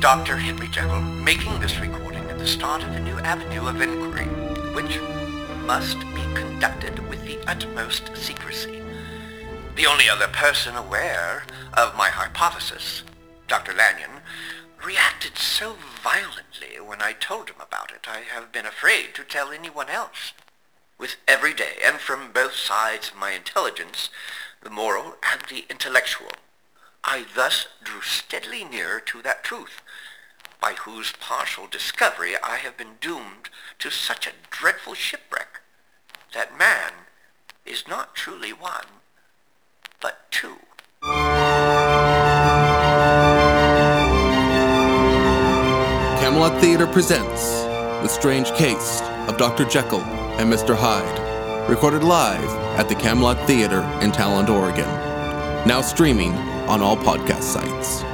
Dr. Henry Jekyll, making this recording at the start of a new avenue of inquiry, which must be conducted with the utmost secrecy. The only other person aware of my hypothesis, Dr. Lanyon, reacted so violently when I told him about it, I have been afraid to tell anyone else. With every day, and from both sides of my intelligence, the moral and the intellectual, I thus drew steadily nearer to that truth, by whose partial discovery I have been doomed to such a dreadful shipwreck, that man is not truly one, but two. Camelot Theatre presents The Strange Case of Dr. Jekyll and Mr. Hyde, recorded live at the Camelot Theatre in Talent, Oregon. Now streaming on all podcast sites.